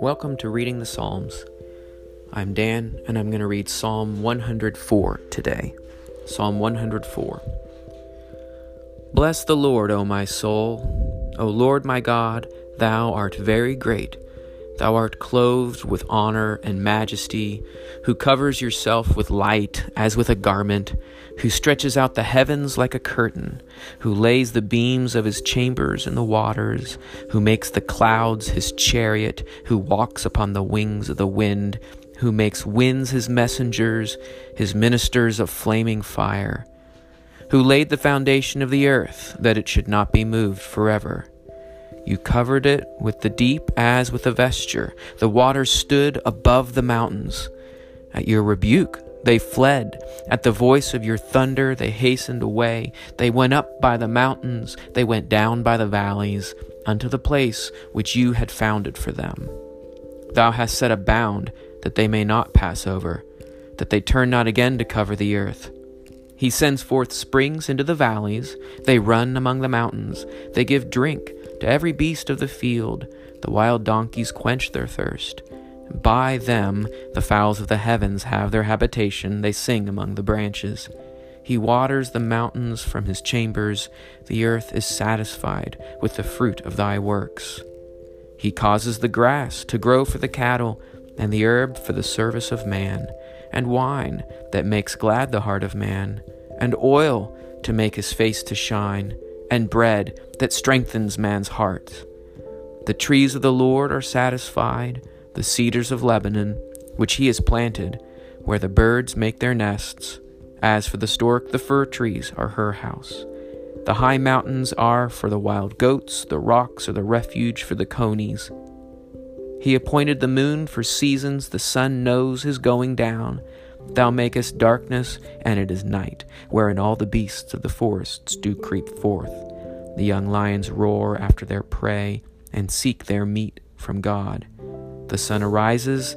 Welcome to Reading the Psalms. I'm Dan, and I'm going to read Psalm 104 today. Psalm 104. Bless the Lord, O my soul. O Lord my God, thou art very great. Thou art clothed with honor and majesty, who covers yourself with light as with a garment, who stretches out the heavens like a curtain, who lays the beams of his chambers in the waters, who makes the clouds his chariot, who walks upon the wings of the wind, who makes winds his messengers, his ministers of flaming fire, who laid the foundation of the earth, that it should not be moved forever. You covered it with the deep as with a vesture. The waters stood above the mountains. At your rebuke, they fled. At the voice of your thunder, they hastened away. They went up by the mountains, they went down by the valleys, unto the place which you had founded for them. Thou hast set a bound that they may not pass over, that they turn not again to cover the earth. He sends forth springs into the valleys, they run among the mountains, they give drink to every beast of the field, the wild donkeys quench their thirst. By them the fowls of the heavens have their habitation, they sing among the branches. He waters the mountains from his chambers, the earth is satisfied with the fruit of thy works. He causes the grass to grow for the cattle, and the herb for the service of man, and wine that makes glad the heart of man, and oil to make his face to shine and bread that strengthens man's heart. The trees of the Lord are satisfied, the cedars of Lebanon, which he has planted, where the birds make their nests. As for the stork, the fir trees are her house. The high mountains are for the wild goats, the rocks are the refuge for the conies. He appointed the moon for seasons, the sun knows his going down. Thou makest darkness, and it is night, wherein all the beasts of the forests do creep forth. The young lions roar after their prey, and seek their meat from God. The sun arises,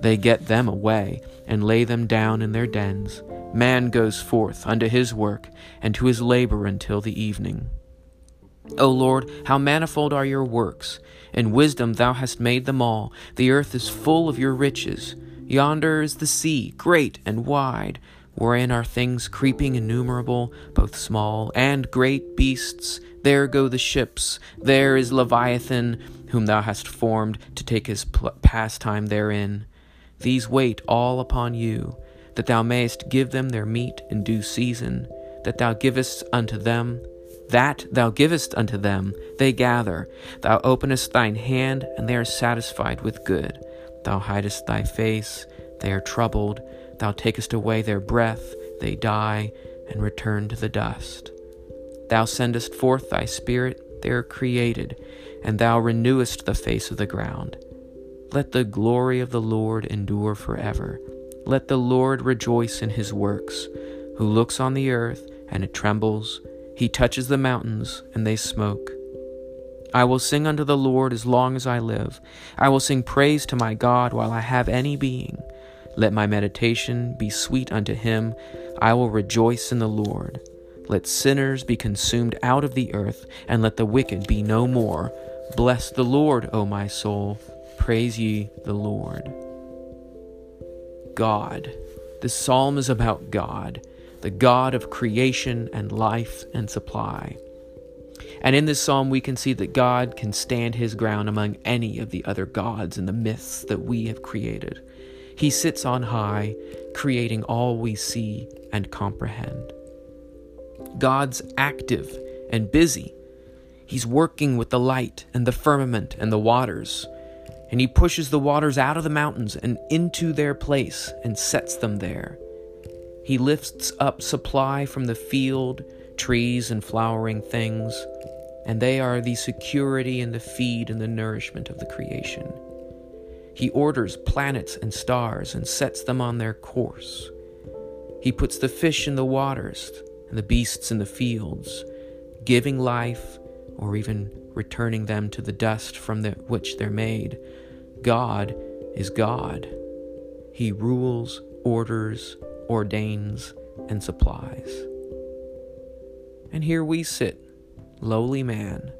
they get them away, and lay them down in their dens. Man goes forth unto his work, and to his labor until the evening. O Lord, how manifold are your works! In wisdom thou hast made them all. The earth is full of your riches. Yonder is the sea, great and wide, wherein are things creeping innumerable, both small and great beasts. There go the ships. There is Leviathan, whom thou hast formed to take his pastime therein. These wait all upon you, that thou mayest give them their meat in due season, that thou givest unto them. That thou givest unto them, they gather. Thou openest thine hand, and they are satisfied with good. Thou hidest thy face, they are troubled. Thou takest away their breath, they die, and return to the dust. Thou sendest forth thy Spirit, they are created, and thou renewest the face of the ground. Let the glory of the Lord endure forever. Let the Lord rejoice in his works, who looks on the earth, and it trembles. He touches the mountains, and they smoke. I will sing unto the Lord as long as I live. I will sing praise to my God while I have any being. Let my meditation be sweet unto him. I will rejoice in the Lord. Let sinners be consumed out of the earth, and let the wicked be no more. Bless the Lord, O my soul. Praise ye the Lord. God. This psalm is about God, the God of creation and life and supply. And in this psalm, we can see that God can stand his ground among any of the other gods and the myths that we have created. He sits on high, creating all we see and comprehend. God's active and busy. He's working with the light and the firmament and the waters. And he pushes the waters out of the mountains and into their place and sets them there. He lifts up supply from the field, trees and flowering things and they are the security and the feed and the nourishment of the creation. He orders planets and stars and sets them on their course. He puts the fish in the waters and the beasts in the fields, giving life or even returning them to the dust from the, which they're made. God is God. He rules, orders, ordains, and supplies. And here we sit lowly man,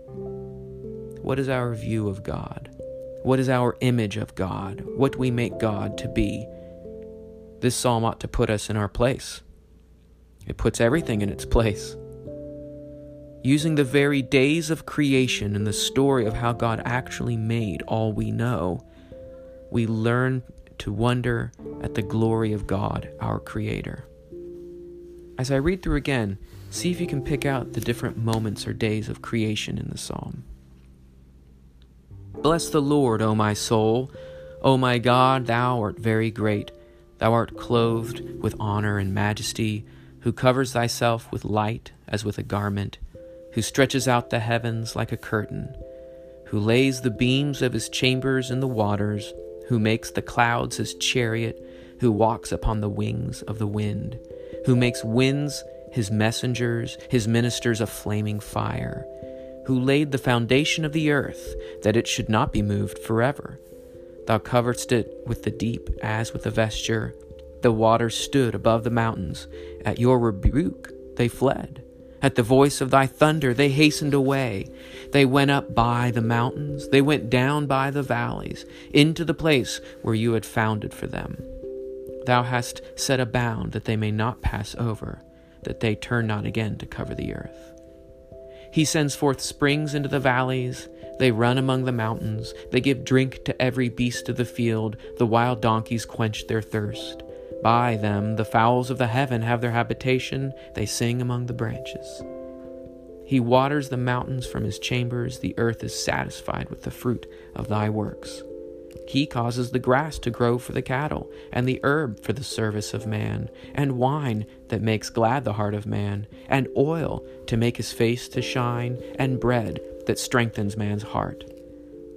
what is our view of God? What is our image of God? What do we make God to be? This psalm ought to put us in our place. It puts everything in its place. Using the very days of creation and the story of how God actually made all we know, we learn to wonder at the glory of God, our Creator. As I read through again, see if you can pick out the different moments or days of creation in the psalm. Bless the Lord, O my soul. O my God, thou art very great. Thou art clothed with honor and majesty, who covers thyself with light as with a garment, who stretches out the heavens like a curtain, who lays the beams of his chambers in the waters, who makes the clouds his chariot, who walks upon the wings of the wind, who makes winds his messengers, his ministers a flaming fire, who laid the foundation of the earth, that it should not be moved forever. Thou coveredst it with the deep as with a vesture. The waters stood above the mountains. At your rebuke they fled. At the voice of thy thunder they hastened away. They went up by the mountains, they went down by the valleys, into the place where you had founded for them. Thou hast set a bound that they may not pass over, that they turn not again to cover the earth. He sends forth springs into the valleys. They run among the mountains. They give drink to every beast of the field. The wild donkeys quench their thirst. By them the fowls of the heaven have their habitation. They sing among the branches. He waters the mountains from his chambers. The earth is satisfied with the fruit of thy works. He causes the grass to grow for the cattle, and the herb for the service of man, and wine that makes glad the heart of man, and oil to make his face to shine, and bread that strengthens man's heart.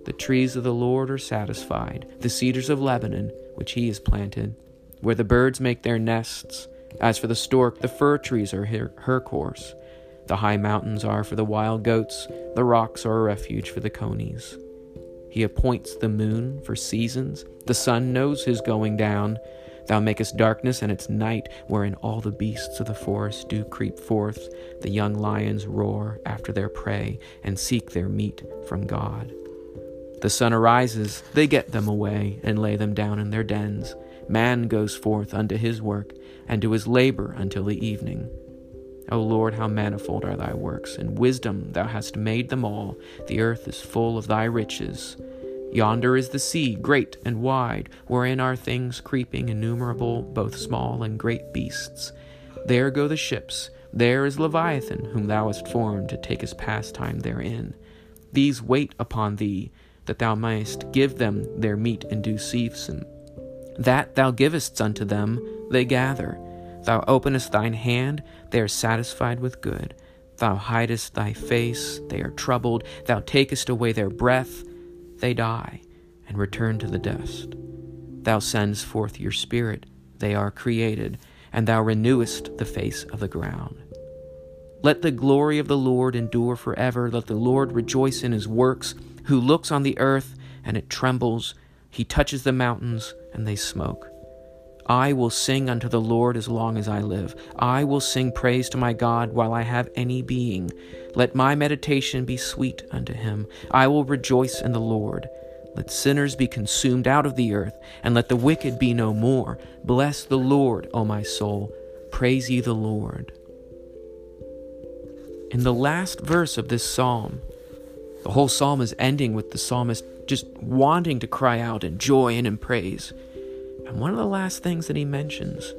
The trees of the Lord are satisfied, the cedars of Lebanon, which he has planted, where the birds make their nests. As for the stork, the fir trees are her, her course. The high mountains are for the wild goats, the rocks are a refuge for the conies. He appoints the moon for seasons. The sun knows his going down. Thou makest darkness and its night, wherein all the beasts of the forest do creep forth. The young lions roar after their prey and seek their meat from God. The sun arises, they get them away and lay them down in their dens. Man goes forth unto his work and to his labor until the evening. O Lord, how manifold are thy works! In wisdom thou hast made them all. The earth is full of thy riches. Yonder is the sea, great and wide, wherein are things creeping innumerable, both small and great beasts. There go the ships. There is Leviathan, whom thou hast formed to take his pastime therein. These wait upon thee, that thou mayest give them their meat in due season. That thou givest unto them, they gather. Thou openest thine hand, they are satisfied with good. Thou hidest thy face, they are troubled. Thou takest away their breath, they die, and return to the dust. Thou sendest forth your spirit, they are created, and thou renewest the face of the ground. Let the glory of the Lord endure forever. Let the Lord rejoice in his works, who looks on the earth, and it trembles. He touches the mountains, and they smoke. I will sing unto the Lord as long as I live. I will sing praise to my God while I have any being. Let my meditation be sweet unto him. I will rejoice in the Lord. Let sinners be consumed out of the earth, and let the wicked be no more. Bless the Lord, O my soul. Praise ye the Lord. In the last verse of this psalm, the whole psalm is ending with the psalmist just wanting to cry out in joy and in praise. And one of the last things that he mentions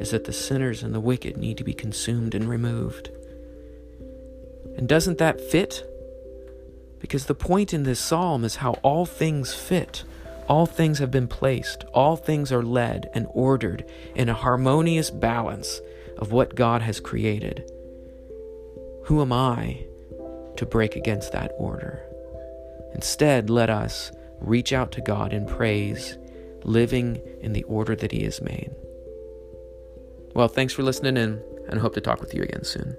is that the sinners and the wicked need to be consumed and removed. And doesn't that fit? Because the point in this psalm is how all things fit. All things have been placed, all things are led and ordered in a harmonious balance of what God has created. Who am I to break against that order? Instead, let us reach out to God in praise living in the order that He has made. Well, thanks for listening in, and hope to talk with you again soon.